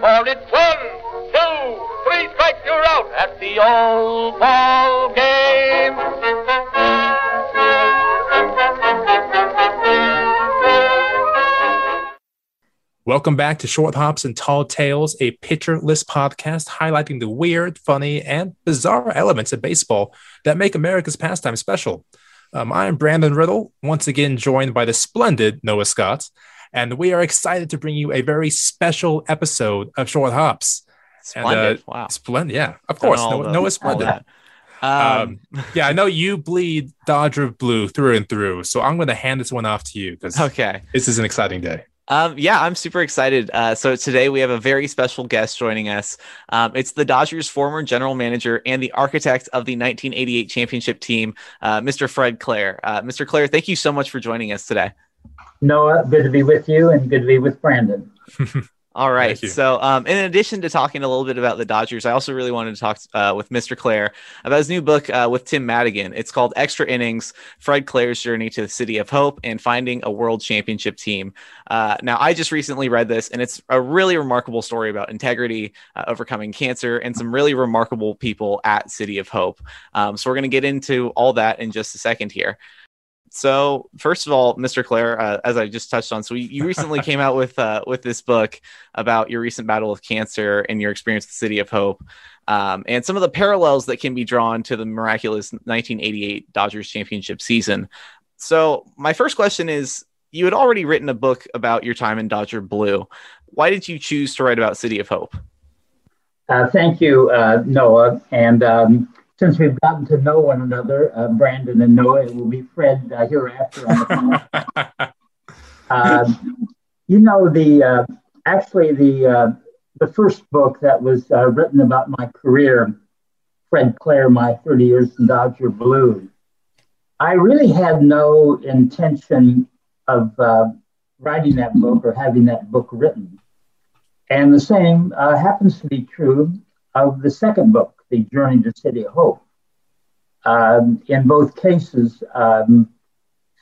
for it's one, two, three strikes, you're out at the old ball game. Welcome back to Short Hops and Tall Tales, a Pitcher List podcast highlighting the weird, funny, and bizarre elements of baseball that make America's pastime special. Um, I am Brandon Riddle, once again joined by the splendid Noah Scott, and we are excited to bring you a very special episode of Short Hops. Splendid. And, uh, wow. Splendid, yeah, of course. no, the- Noah's splendid. Um, Um, yeah, I know you bleed Dodger blue through and through, so I'm going to hand this one off to you because okay. this is an exciting day. Um, yeah, I'm super excited. Uh, so today we have a very special guest joining us. Um, it's the Dodgers' former general manager and the architect of the 1988 championship team, uh, Mr. Fred Claire. Uh, Mr. Claire, thank you so much for joining us today. Noah, good to be with you and good to be with Brandon. All right. So, um, in addition to talking a little bit about the Dodgers, I also really wanted to talk uh, with Mr. Claire about his new book uh, with Tim Madigan. It's called Extra Innings Fred Claire's Journey to the City of Hope and Finding a World Championship Team. Uh, now, I just recently read this, and it's a really remarkable story about integrity, uh, overcoming cancer, and some really remarkable people at City of Hope. Um, so, we're going to get into all that in just a second here. So, first of all, Mr. Claire, uh, as I just touched on, so you, you recently came out with uh, with this book about your recent battle with cancer and your experience with the City of Hope, um, and some of the parallels that can be drawn to the miraculous 1988 Dodgers championship season. So, my first question is: You had already written a book about your time in Dodger Blue. Why did you choose to write about City of Hope? Uh, thank you, uh, Noah. And um, since we've gotten to know one another, uh, Brandon and Noah, it will be Fred uh, hereafter on the phone. Um, you know, the uh, actually the uh, the first book that was uh, written about my career, Fred Claire, my 30 years in Dodger Blue. I really had no intention of uh, writing that book or having that book written. And the same uh, happens to be true of the second book, The Journey to City of Hope. Um, in both cases, um,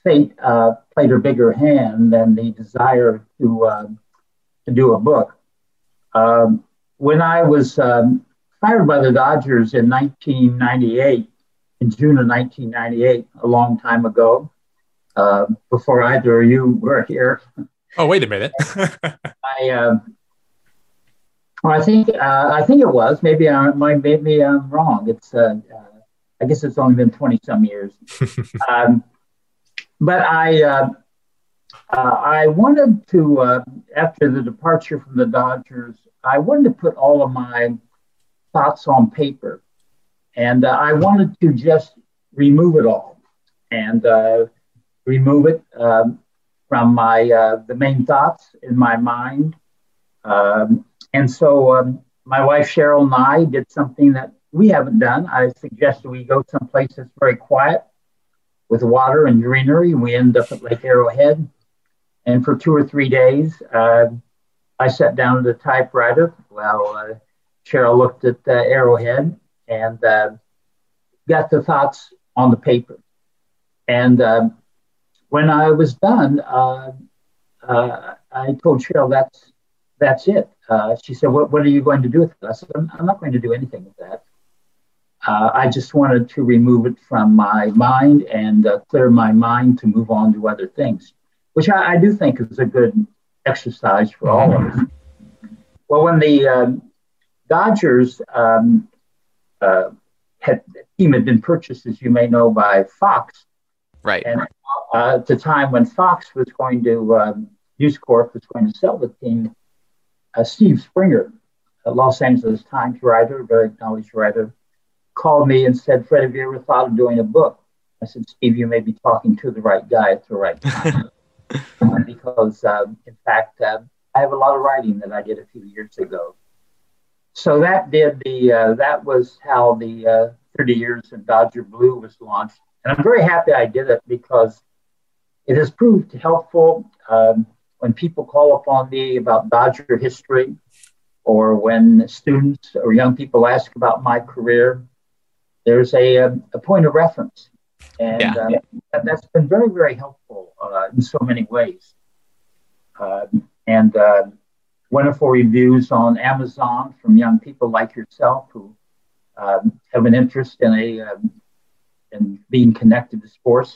fate uh, played a bigger hand than the desire to, uh, to do a book. Um, when I was um, fired by the Dodgers in 1998, in June of 1998, a long time ago, uh, before either of you were here, oh, wait a minute. I, uh, well, I think uh, I think it was. Maybe I maybe I'm wrong. It's uh, uh, I guess it's only been twenty some years. um, but I uh, uh, I wanted to uh, after the departure from the Dodgers, I wanted to put all of my thoughts on paper, and uh, I wanted to just remove it all and uh, remove it um, from my uh, the main thoughts in my mind. Um, and so um, my wife Cheryl and I did something that we haven't done. I suggested we go someplace that's very quiet with water and greenery. We ended up at Lake Arrowhead. And for two or three days, uh, I sat down at the typewriter while uh, Cheryl looked at uh, Arrowhead and uh, got the thoughts on the paper. And uh, when I was done, uh, I told Cheryl that's that's it. Uh, she said, what, what are you going to do with it? I said, I'm, I'm not going to do anything with that. Uh, I just wanted to remove it from my mind and uh, clear my mind to move on to other things, which I, I do think is a good exercise for all of us. Well, when the um, Dodgers um, uh, had, team had been purchased, as you may know, by Fox, Right. and uh, at the time when Fox was going to, um, News Corp was going to sell the team, Steve Springer, a Los Angeles Times writer, very acknowledged writer, called me and said, Fred, have you ever thought of doing a book? I said, Steve, you may be talking to the right guy at the right time. Uh, because, um, in fact, uh, I have a lot of writing that I did a few years ago. So that did the, uh, that was how the uh, 30 years in Dodger Blue was launched. And I'm very happy I did it because it has proved helpful um, when people call upon me about Dodger history or when students or young people ask about my career. There's a, a, point of reference. And Yeah. uh, that, that's been very, very helpful uh, in so many ways. Um and uh, wonderful reviews on Amazon from young people like yourself who um, have an interest in a um, in being connected to sports.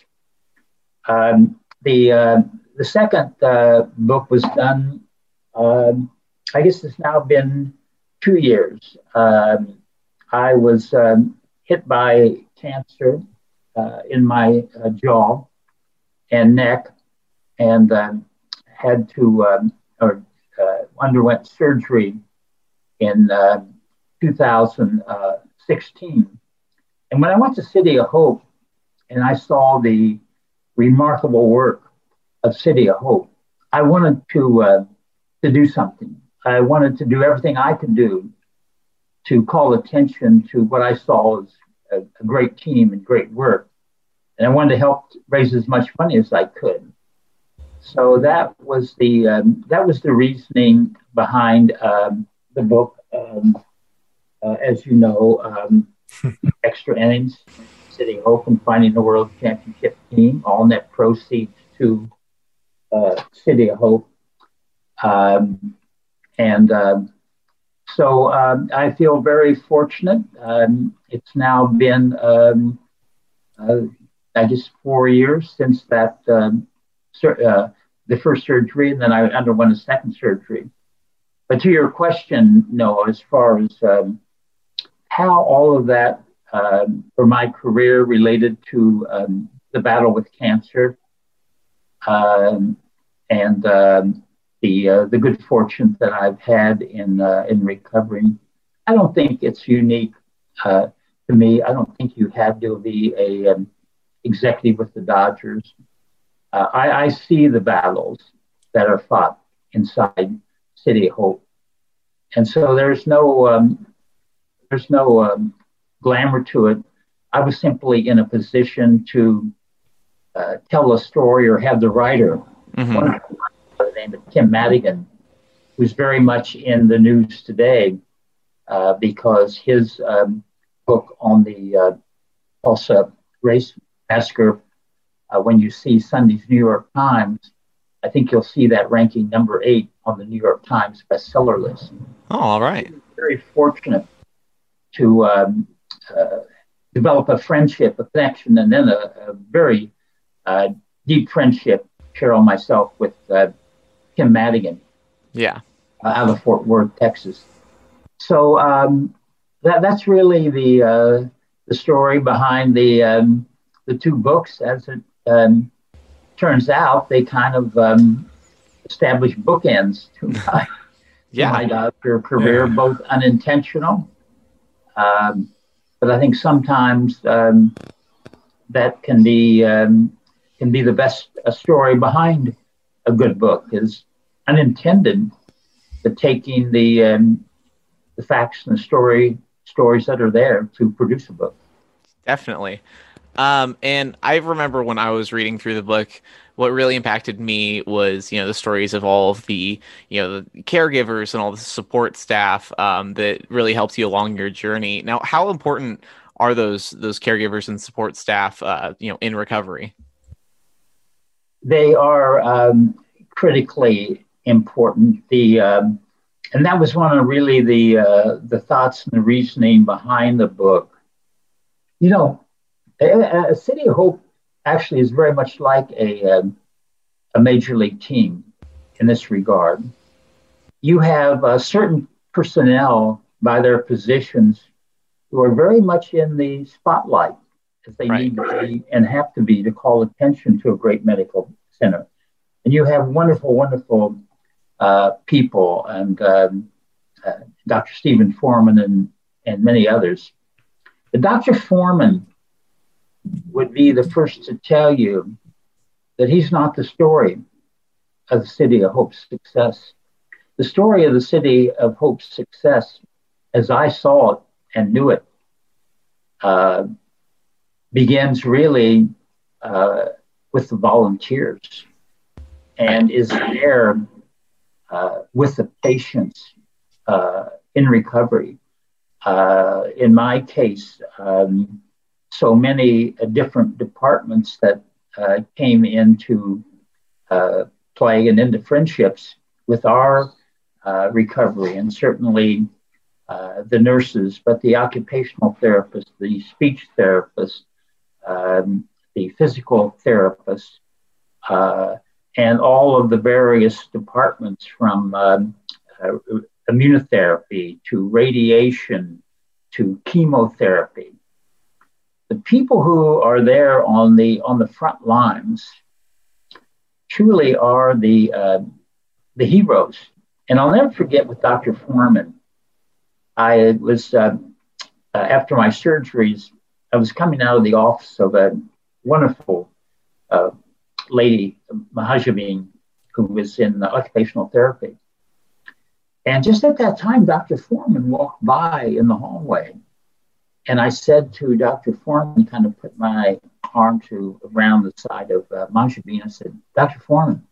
Um, the uh, the second uh, book was done. Um, I guess it's now been two years. Um, I was um, hit by cancer uh, in my uh, jaw and neck, and um, had to um, or uh, underwent surgery in uh, 2016. And when I went to City of Hope, and I saw the remarkable work of City of Hope, I wanted to uh, to do something. I wanted to do everything I could do to call attention to what I saw as a, a great team and great work. And I wanted to help raise as much money as I could. So that was the um, that was the reasoning behind um, the book. Um, uh, as you know, um, extra innings, City Hope, and finding the World Championship team. All net proceeds to uh, City of Hope, um, and um, so um, I feel very fortunate. Um, it's now been, um, uh, I guess, four years since that sur- uh, the first surgery, and then I underwent a second surgery. But to your question, Noah, as far as how all of that for my career related to the battle with cancer and the uh, the good fortune that I've had in uh, in recovering. I don't think it's unique uh, to me. I don't think you have to be a um, executive with the Dodgers. Uh, I, I, see the battles that are fought inside City Hope, and so there's no um, there's no um, glamour to it. I was simply in a position to uh, tell a story or have the writer. Mm-hmm name of Tim Madigan, who's very much in the news today uh, because his um, book on the uh, Tulsa race massacre, uh, when you see Sunday's New York Times, I think you'll see that ranking number eight on the New York Times bestseller list. Oh, all right. Very fortunate to um, develop a friendship, a connection, and then a, a very uh, deep friendship, Cheryl myself, with uh, Tim Madigan. Yeah. Uh, out of Fort Worth, Texas. So um, that that's really the uh, the story behind the um, the two books. As it um, turns out, they kind of um, establish bookends to my, yeah. my Dodger career, yeah. both unintentional. Um, but I think sometimes um, that can be can be the best story behind a good book is unintended, but taking the um, the facts and the story stories that are there to produce a book. Definitely. Um, and I remember when I was reading through the book, what really impacted me was, you know, the stories of all of the, you know, the caregivers and all the support staff um, that really helps you along your journey. Now, how important are those those caregivers and support staff, uh, you know, in recovery? They are um, critically important. The um, and that was one of really the uh, the thoughts and the reasoning behind the book. You know, a, a City of Hope actually is very much like a um, a major league team in this regard. You have uh, certain personnel by their positions who are very much in the spotlight as they right. need to be and have to be to call attention to a great medical center. And you have wonderful, wonderful uh, people and um, uh, Dr. Stephen Forman and, and many others. But Dr. Forman would be the first to tell you that he's not the story of the City of Hope's success. The story of the City of Hope's success, as I saw it and knew it, uh, begins really uh, with the volunteers and is there uh, with the patients uh, in recovery. Uh, in my case, um, so many uh, different departments that uh, came into play and into friendships with our uh, recovery, and certainly uh, the nurses, but the occupational therapist, the speech therapist, um, the physical therapist, uh, and all of the various departments from um, uh, immunotherapy to radiation to chemotherapy. The people who are there on the on the front lines truly are the uh, the heroes. And I'll never forget with Dr. Forman. I was uh, uh, after my surgeries. I was coming out of the office of a wonderful uh, lady, Mahajabeen, who was in occupational therapy. And just at that time, Dr. Forman walked by in the hallway. And I said to Dr. Forman, kind of put my arm to around the side of uh, Mahajabeen, I said, Dr. Forman,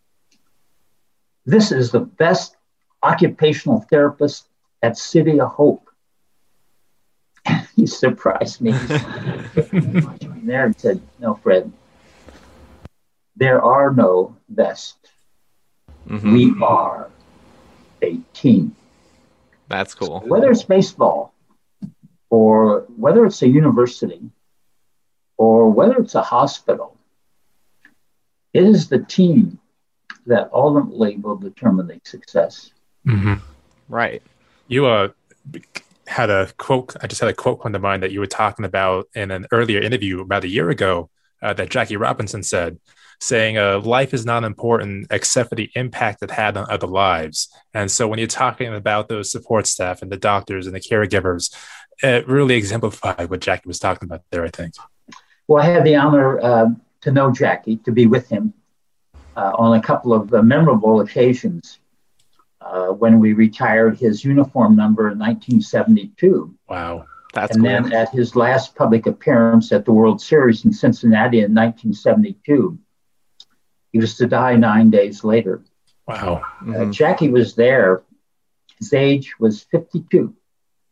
this is the best occupational therapist at City of Hope. he surprised me. there and said, No, Fred, there are no best. Mm-hmm. We are a team. That's cool. So whether it's baseball or whether it's a university or whether it's a hospital, it is the team that ultimately will determine the success. Mm-hmm. Right. You uh, had a quote, I just had a quote come to mind that you were talking about in an earlier interview about a year ago uh, that Jackie Robinson said saying uh, life is not important except for the impact it had on other lives. And so when you're talking about those support staff and the doctors and the caregivers, it really exemplified what Jackie was talking about there, I think. Well, I had the honor uh, to know Jackie, to be with him uh, on a couple of uh, memorable occasions. Uh, when we retired his uniform number in 1972. Wow. That's and cool. then at his last public appearance at the World Series in Cincinnati in 1972, he was to die nine days later. Wow. Uh, mm-hmm. Uh, Jackie was there. His age was 52.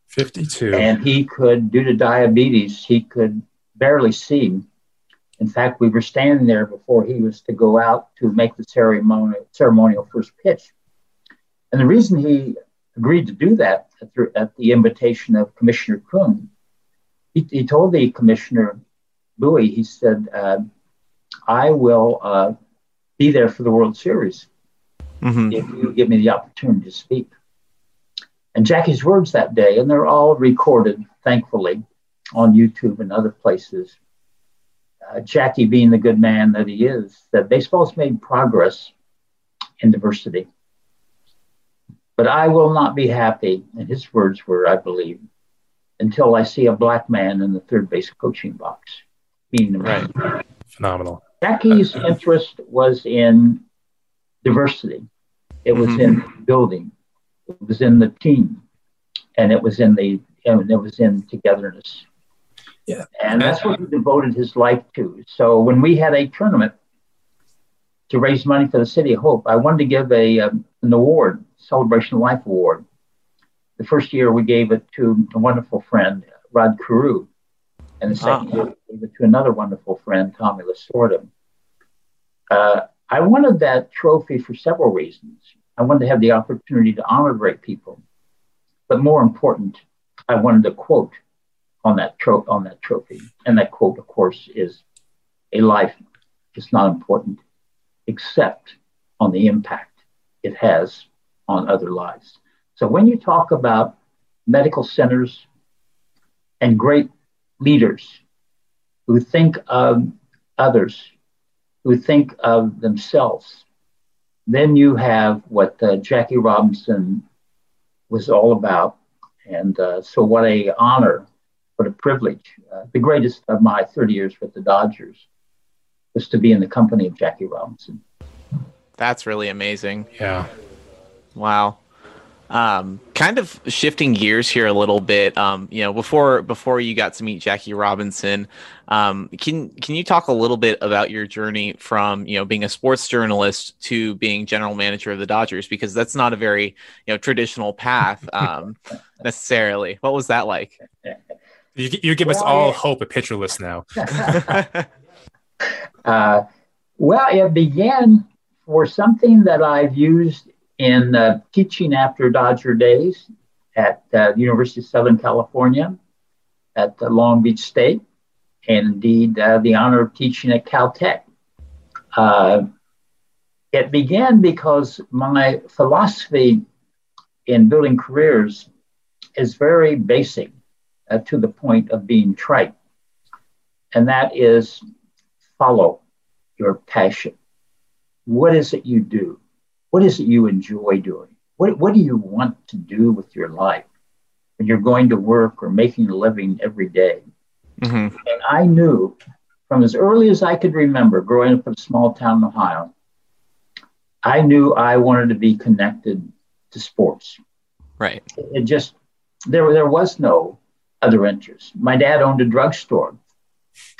52. And he could, due to diabetes, he could barely see. In fact, we were standing there before he was to go out to make the ceremonial, ceremonial first pitch. And the reason he agreed to do that at the, at the invitation of Commissioner Kuhn, he, he told the commissioner, Bowie, he said, uh, I will uh, be there for the World Series mm-hmm. if you give me the opportunity to speak. And Jackie's words that day, and they're all recorded, thankfully, on YouTube and other places. Uh, Jackie, being the good man that he is, that baseball's made progress in diversity. But I will not be happy, and his words were, I believe, until I see a black man in the third base coaching box. Being the right. Phenomenal. Jackie's interest was in diversity. It was mm-hmm. in building. It was in the team, and it was in the and it was in togetherness. Yeah, and that's what he devoted his life to. So when we had a tournament to raise money for the City of Hope, I wanted to give a um, an award, Celebration of Life Award. The first year we gave it to a wonderful friend, Rod Carew, and the second year we gave it to another wonderful friend, Tommy Lasorda. Uh, I wanted that trophy for several reasons. I wanted to have the opportunity to honor great people, but more important, I wanted a quote on that tro- on that trophy, and that quote, of course, is "A life is not important except on the impact it has on other lives." So when you talk about medical centers and great leaders who think of others, who think of themselves, then you have what uh, Jackie Robinson was all about. And uh, so, what a honor, what a privilege. Uh, the greatest of my 30 years with the Dodgers was to be in the company of Jackie Robinson. That's really amazing. Yeah. Wow. Um, kind of shifting gears here a little bit. Um, you know, before before you got to meet Jackie Robinson, um, can can you talk a little bit about your journey from you know being a sports journalist to being general manager of the Dodgers? Because that's not a very you know traditional path um, necessarily. What was that like? You, you give well, us all hope at Pitcher List now. uh, well, it began for something that I've used in uh, teaching after Dodger days at uh, the University of Southern California, at uh, Long Beach State, and indeed uh, the honor of teaching at Caltech. Uh, it began because my philosophy in building careers is very basic uh, to the point of being trite, and that is follow your passion. What is it you do? What is it you enjoy doing? What, what do you want to do with your life when you're going to work or making a living every day? Mm-hmm. And I knew from as early as I could remember growing up in a small town in Ohio, I knew I wanted to be connected to sports. Right. It just, there, there was no other interest. My dad owned a drugstore.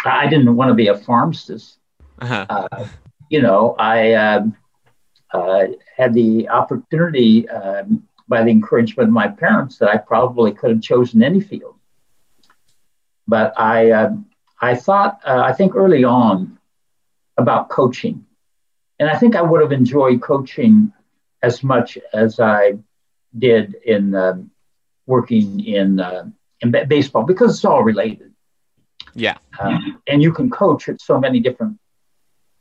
I didn't want to be a pharmacist. Uh-huh. Uh, you know, I um, uh, had the opportunity um, by the encouragement of my parents that I probably could have chosen any field. But I, uh, I thought, uh, I think early on about coaching. And I think I would have enjoyed coaching as much as I did in um, working in, uh, in baseball because it's all related. Yeah. And you can coach at so many different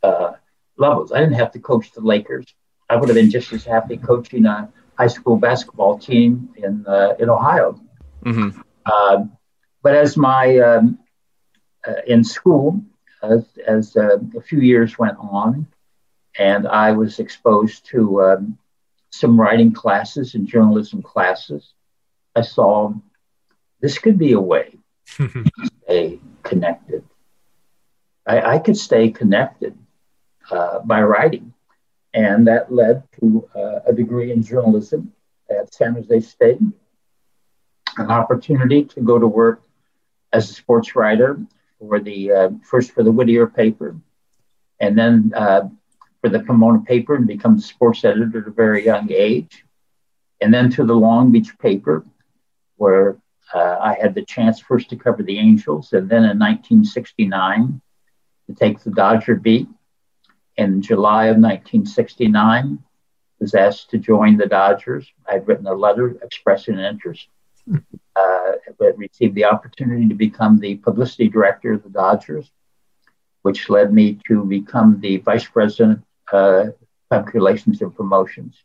uh, levels. I didn't have to coach the Lakers. I would have been just as happy coaching a high school basketball team in uh, in Ohio. Mm-hmm. Uh, but as my um, uh, in school, as, as uh, a few years went on, and I was exposed to um, some writing classes and journalism classes, I saw this could be a way to stay connected. I, I could stay connected uh, by writing. And that led to uh, a degree in journalism at San Jose State, an opportunity to go to work as a sports writer for the uh, first for the Whittier paper, and then uh, for the Pomona paper and become sports editor at a very young age, and then to the Long Beach paper, where uh, I had the chance first to cover the Angels, and then in 1969 to take the Dodger beat in July of 1969, was asked to join the Dodgers. I had written a letter expressing interest, uh, but received the opportunity to become the publicity director of the Dodgers, which led me to become the vice president uh, public relations and promotions,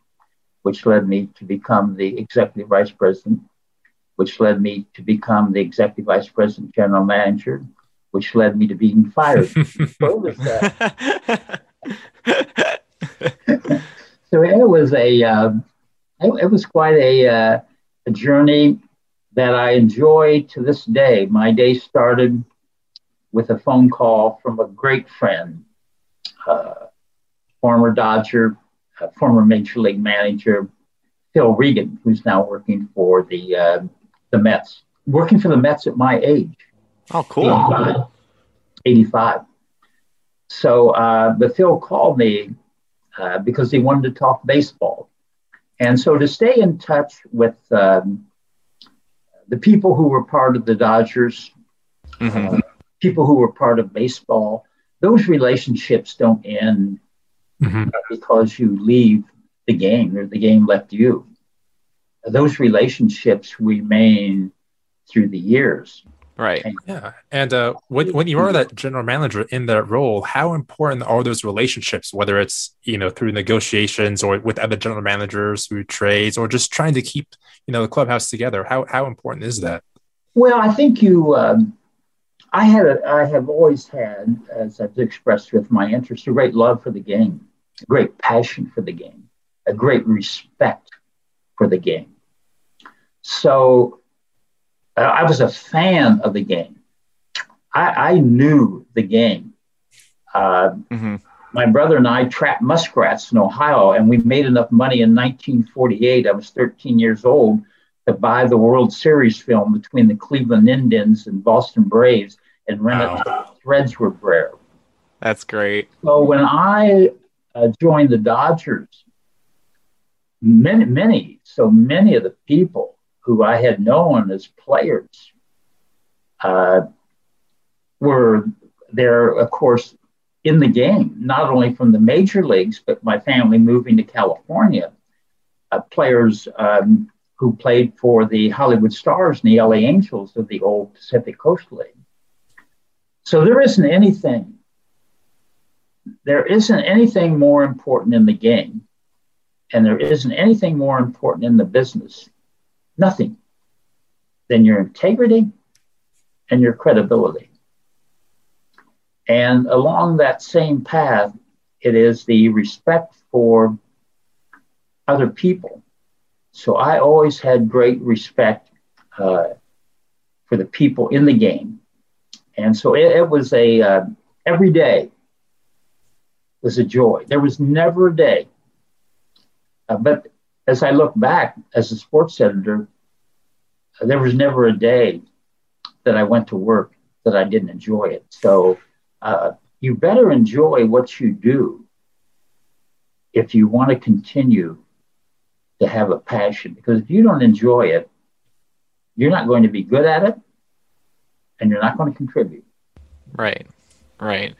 which led me to become the executive vice president, which led me to become the executive vice president general manager, which led me to being fired. so it was a uh, it, it, was quite a, uh, a journey that I enjoy to this day. My day started with a phone call from a great friend, uh, former Dodger, uh, former Major League manager Phil Regan, who's now working for the uh, the Mets, working for the Mets at my age. Oh, cool. 85. 85. So, uh, but Phil called me uh, because he wanted to talk baseball. And so to stay in touch with um, the people who were part of the Dodgers, mm-hmm. uh, people who were part of baseball, those relationships don't end mm-hmm. because you leave the game or the game left you. Those relationships remain through the years. Right. Yeah. And uh, when, when you are that general manager in that role, how important are those relationships, whether it's, you know, through negotiations or with other general managers through trades or just trying to keep, you know, the clubhouse together? How, how important is that? Well, I think you, um, I had, a, I have always had, as I've expressed with my interest, a great love for the game, a great passion for the game, a great respect for the game. So I was a fan of the game. I, I knew the game. Uh, mm-hmm. My brother and I trapped muskrats in Ohio, and we made enough money in 1948. I was 13 years old to buy the World Series film between the Cleveland Indians and Boston Braves and rent wow. it to Threads were rare. That's great. So when I uh, joined the Dodgers, many, many, so many of the people who I had known as players uh, were there, of course, in the game, not only from the major leagues, but my family moving to California. uh, players um, who played for the Hollywood Stars and the LA Angels of the old Pacific Coast League. So there isn't anything, there isn't anything more important in the game, and there isn't anything more important in the business, nothing, than your integrity and your credibility. And along that same path, it is the respect for other people. So I always had great respect uh, for the people in the game. And so it, it was a, uh, every day was a joy. There was never a day. Uh, but as I look back as a sports editor, there was never a day that I went to work that I didn't enjoy it. So uh, you better enjoy what you do if you want to continue to have a passion. Because if you don't enjoy it, you're not going to be good at it and you're not going to contribute. Right, right.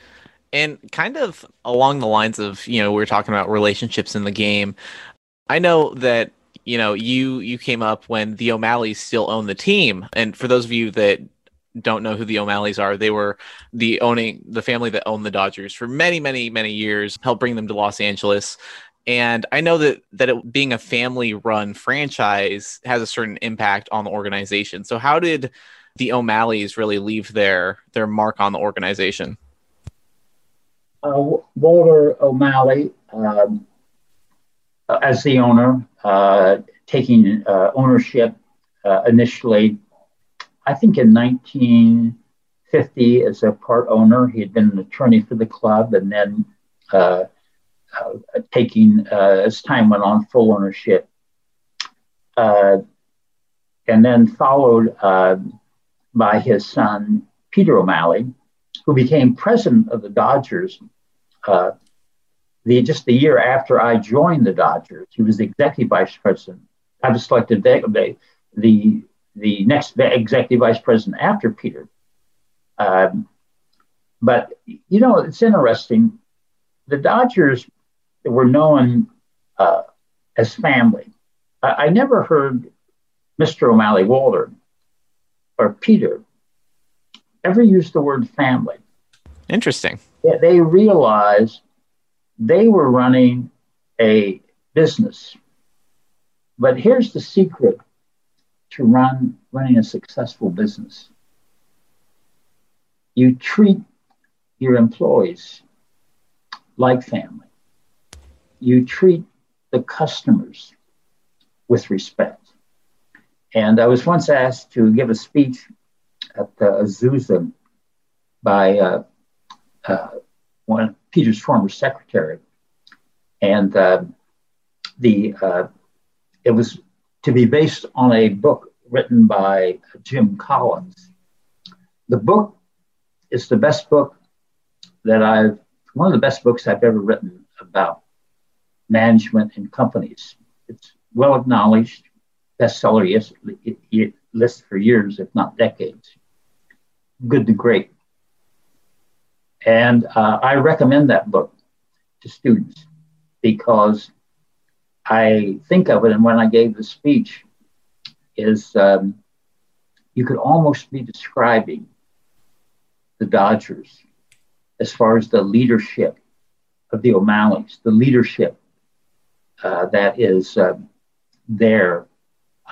And kind of along the lines of, you know, we are talking about relationships in the game. I know that you know you you came up when the O'Malleys still own the team, and for those of you that don't know who the O'Malleys are, they were the owning the family that owned the Dodgers for many, many, many years, helped bring them to Los Angeles. And I know that that it, being a family-run franchise has a certain impact on the organization. So, how did the O'Malleys really leave their their mark on the organization? Uh, Walter O'Malley, um, as the owner, uh, taking uh, ownership uh, initially I think in 1950, as a part owner, he had been an attorney for the club, and then uh, uh, taking uh, as time went on full ownership, uh, and then followed uh, by his son Peter O'Malley, who became president of the Dodgers. Uh, the, just the year after I joined the Dodgers, he was the executive vice president. I was selected the, the the next executive vice president after Peter. Um, but you know, it's interesting. The Dodgers were known uh, as family. I, I, never heard Mr. O'Malley Walter or Peter ever use the word family. Interesting. Yeah, they realized they were running a business. But here's the secret to run running a successful business. You treat your employees like family. You treat the customers with respect. And I was once asked to give a speech at the Azusa by uh, uh, one Peter's former secretary, and uh, the uh, it was to be based on a book written by Jim Collins. The book is the best book that I've, one of the best books I've ever written about management and companies. It's well acknowledged, bestseller list for years, if not decades. Good to great. And uh, I recommend that book to students because I think of it, and when I gave the speech, is um, you could almost be describing the Dodgers as far as the leadership of the O'Malleys, the leadership uh, that is uh, there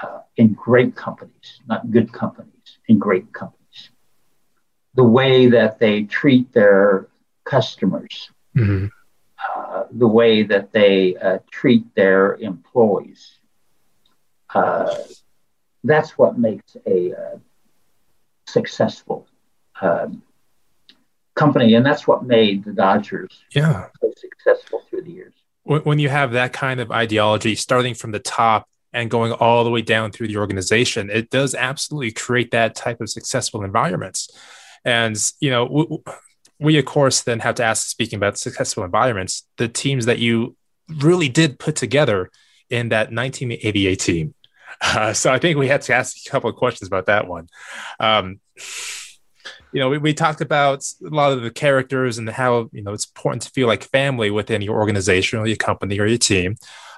uh, in great companies, not good companies, in great companies. The way that they treat their customers, mm-hmm. Uh, the way that they uh, treat their employees. Uh, that's what makes a uh, successful um, company, and that's what made the Dodgers yeah. so successful through the years. When, when you have that kind of ideology, starting from the top and going all the way down through the organization, it does absolutely create that type of successful environments. And you know, we of course then have to ask speaking about successful environments the teams that you really did put together in that 1988 team. Uh, so i think we had to ask a couple of questions about that one. Um, you know we, we talked about a lot of the characters and how you know it's important to feel like family within your organization or your company or your team.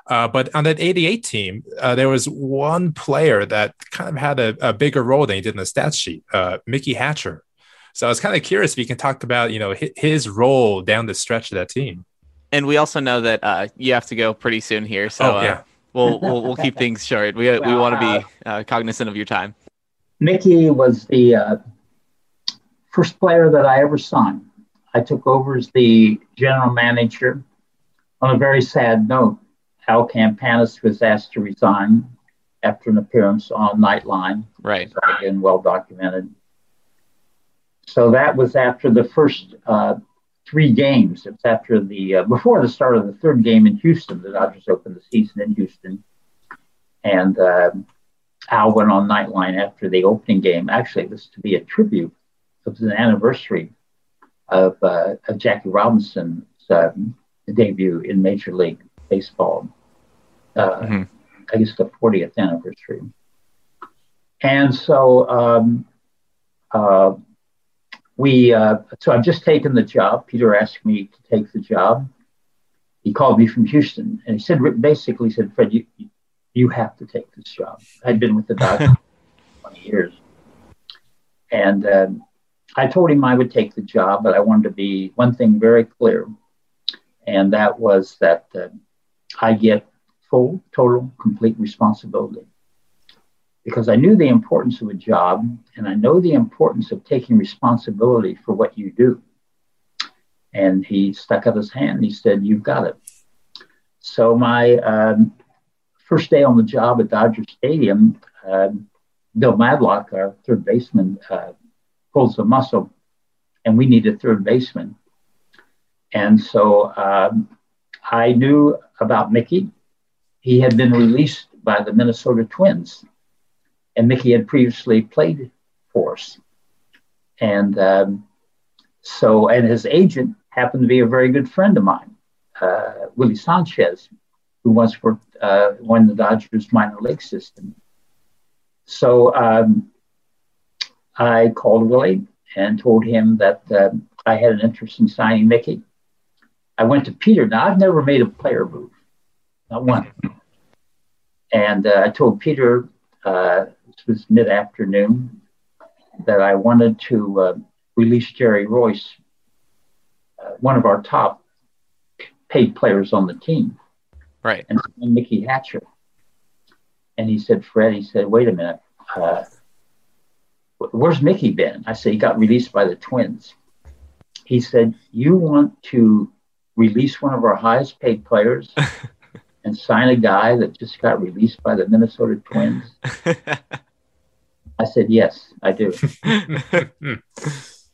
Uh, but on that 88 team, uh, there was one player that kind of had a, a, bigger role than he did in the stat sheet, uh, Mickey Hatcher. So I was kind of curious if you can talk about, you know, his role down the stretch of that team. And we also know that uh, you have to go pretty soon here. So oh, yeah. Uh, we'll, we'll, we'll keep things short. We, well, we want to be uh, cognizant of your time. Mickey was the first player that I ever signed. I took over as the general manager on a very sad note. Al Campanis was asked to resign after an appearance on Nightline. Right. Again, well documented. So that was after the first uh, three games. It's after the uh, before the start of the third game in Houston. The Dodgers opened the season in Houston, and uh, Al went on Nightline after the opening game. Actually, it was to be a tribute. It was an anniversary of, uh, of Jackie Robinson's um, debut in Major League Baseball. Uh, mm-hmm. I guess the 40th anniversary. And so um, uh, we, uh, so I've just taken the job. Peter asked me to take the job. He called me from Houston and he said, basically said, Fred, you, you have to take this job. I'd been with the Dodgers 20 years. And um, I told him I would take the job, but I wanted to be one thing very clear, and that was that uh, I get full, total, complete responsibility. Because I knew the importance of a job, and I know the importance of taking responsibility for what you do. And he stuck out his hand and he said, You've got it. So, my um, first day on the job at Dodger Stadium, uh, Bill Madlock, our third baseman, uh, pulls a muscle, and we need a third baseman. And so um, I knew about Mickey. He had been released by the Minnesota Twins, and Mickey had previously played for us. And um, so, and his agent happened to be a very good friend of mine, uh, Willie Sanchez, who once worked uh, the Dodgers minor league system. So um, I called Willie and told him that uh, I had an interest in signing Mickey. I went to Peter. Now, I've never made a player move, not one. And uh, I told Peter, uh, was mid afternoon, that I wanted to uh, release Jerry Reuss, uh, one of our top paid players on the team. Right. And Mickey Hatcher. And he said, Fred, he said, wait a minute. Uh, where's Mickey been? I said, he got released by the Twins. He said, you want to release one of our highest paid players and sign a guy that just got released by the Minnesota Twins? I said, yes, I do.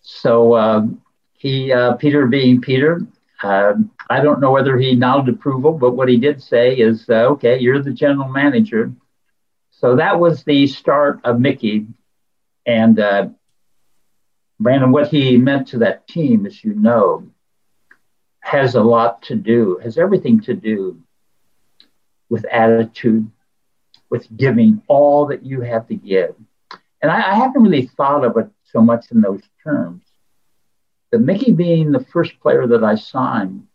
so um, he, uh, Peter being Peter, um, I don't know whether he nodded approval, but what he did say is, uh, okay, you're the general manager. So that was the start of Mickey and uh, Brandon, what he meant to that team, as you know, has a lot to do, has everything to do with attitude, with giving all that you have to give. And I, I haven't really thought of it so much in those terms. But Mickey being the first player that I signed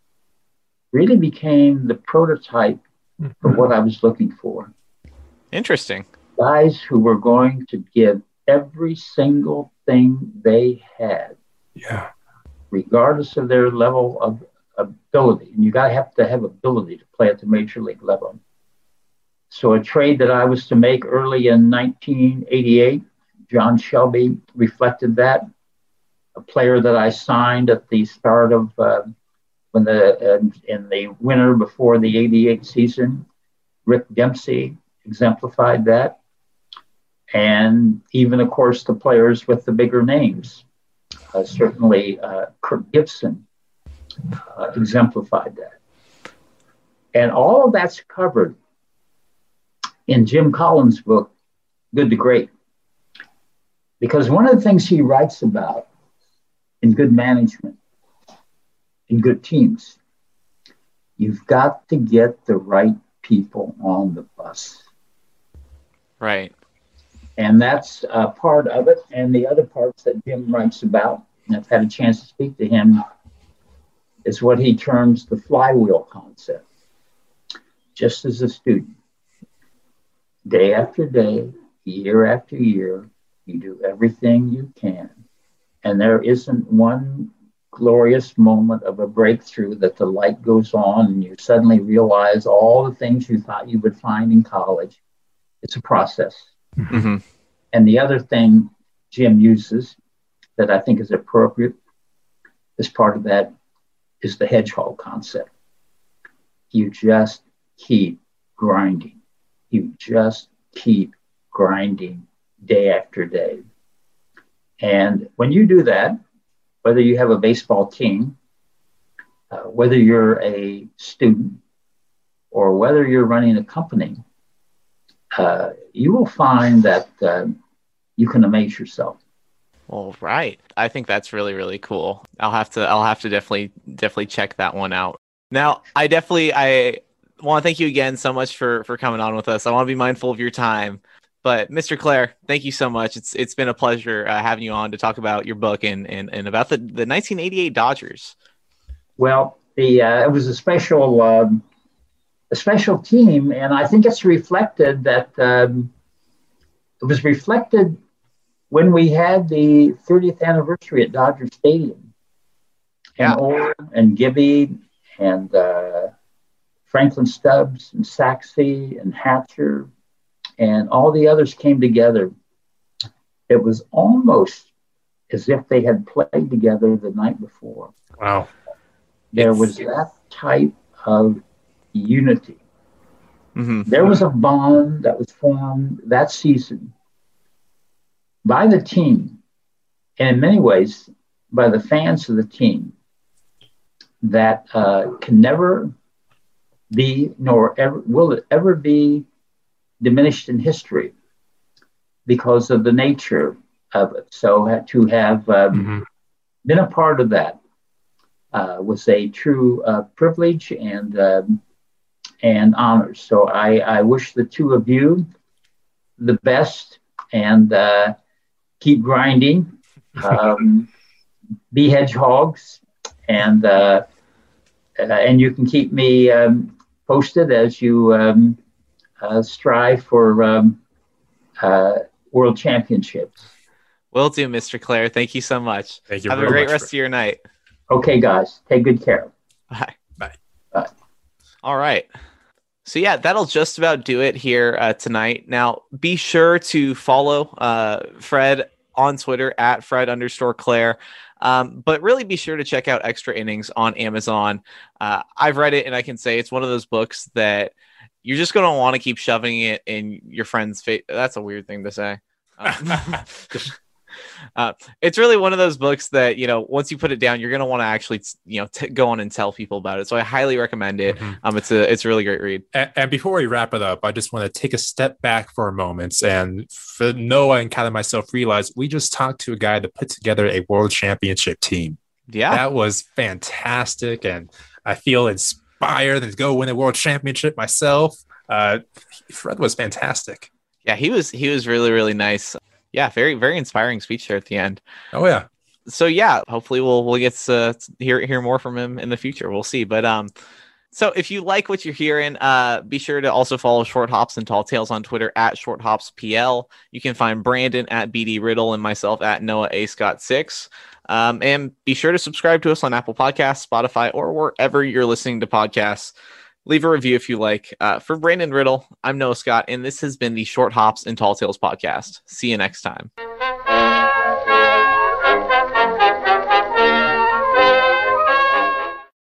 really became the prototype mm-hmm. for what I was looking for. Interesting. Guys who were going to give every single thing they had. Yeah. Regardless of their level of ability. And you got to have to have ability to play at the major league level. So, a trade that I was to make early in 1988, John Shelby reflected that. A player that I signed at the start of uh, when the uh, in the winter before the 88 season, Rick Dempsey exemplified that and even, of course, the players with the bigger names. Uh, certainly, uh, Kirk Gibson uh, exemplified that. And all of that's covered in Jim Collins' book, Good to Great. Because one of the things he writes about in good management, in good teams, you've got to get the right people on the bus. Right. And that's uh, part of it. And the other parts that Jim writes about, and I've had a chance to speak to him, is what he terms the flywheel concept. just as a student, day after day, year after year, you do everything you can. And there isn't one glorious moment of a breakthrough that the light goes on and you suddenly realize all the things you thought you would find in college. It's a process. Mm-hmm. And the other thing Jim uses that I think is appropriate as part of that is the hedgehog concept. You just keep grinding. You just keep grinding day after day. And when you do that, whether you have a baseball team, uh, whether you're a student, or whether you're running a company, uh, you will find that uh, you can amaze yourself. All right. I think that's really really cool. I'll have to I'll have to definitely definitely check that one out. Now, I definitely I want to thank you again so much for for coming on with us. I want to be mindful of your time. But Mr. Claire, thank you so much. It's it's been a pleasure uh, having you on to talk about your book and and, and about the, the 1988 Dodgers. Well, the uh, it was a special um, a special team, and I think it's reflected that um, it was reflected when we had the 30th anniversary at Dodger Stadium. Yeah. And Orr and Gibby and uh, Franklin Stubbs and Saxey and Hatcher and all the others came together. It was almost as if they had played together the night before. Wow. There It's- was that type of unity. Mm-hmm. There was a bond that was formed that season by the team, and in many ways by the fans of the team, that uh, can never be, nor ever will it ever be diminished in history because of the nature of it. So to have um, Mhm. been a part of that uh, was a true uh, privilege and um, and honor. So I, I wish the two of you the best and uh, keep grinding. Um, be hedgehogs, and uh, uh, and you can keep me um, posted as you um, strive for um, uh, world championships. Will do, Mr. Claire. Thank you so much. Thank you Have a great much rest for- of your night. Okay, guys, take good care. Bye. Bye. Bye. All right. So yeah, that'll just about do it here uh, tonight. Now, be sure to follow uh, Fred on Twitter at Fred underscore Claire. Um, but really be sure to check out Extra Innings on Amazon. Uh, I've read it and I can say it's one of those books that you're just going to want to keep shoving it in your friend's face. That's a weird thing to say. Um, uh, it's really one of those books that you know once you put it down you're going to want to actually you know t- go on and tell people about it so i highly recommend it Mhm. um it's a it's a really great read And, and before we wrap it up, I just want to take a step back for a moment and for Noah and kind of myself realize we just talked to a guy that put together a world championship team. yeah That was fantastic, and I feel inspired to go win a world championship myself. Uh, Fred was fantastic. yeah he was he was really really nice. Yeah very very inspiring speech there at the end. Oh yeah, so yeah hopefully we'll we'll get to hear hear more from him in the future. We'll see. But um so if you like what you're hearing uh be sure to also follow short hops and tall tales on twitter at short hops pl you can find brandon at bd riddle and myself at noah a. Scott 6 um, and be sure to subscribe to us on apple podcasts spotify or wherever you're listening to podcasts. Leave a review if you like. Uh, for brandon riddle i'm noah scott and this has been the short hops and tall tales podcast. See you next time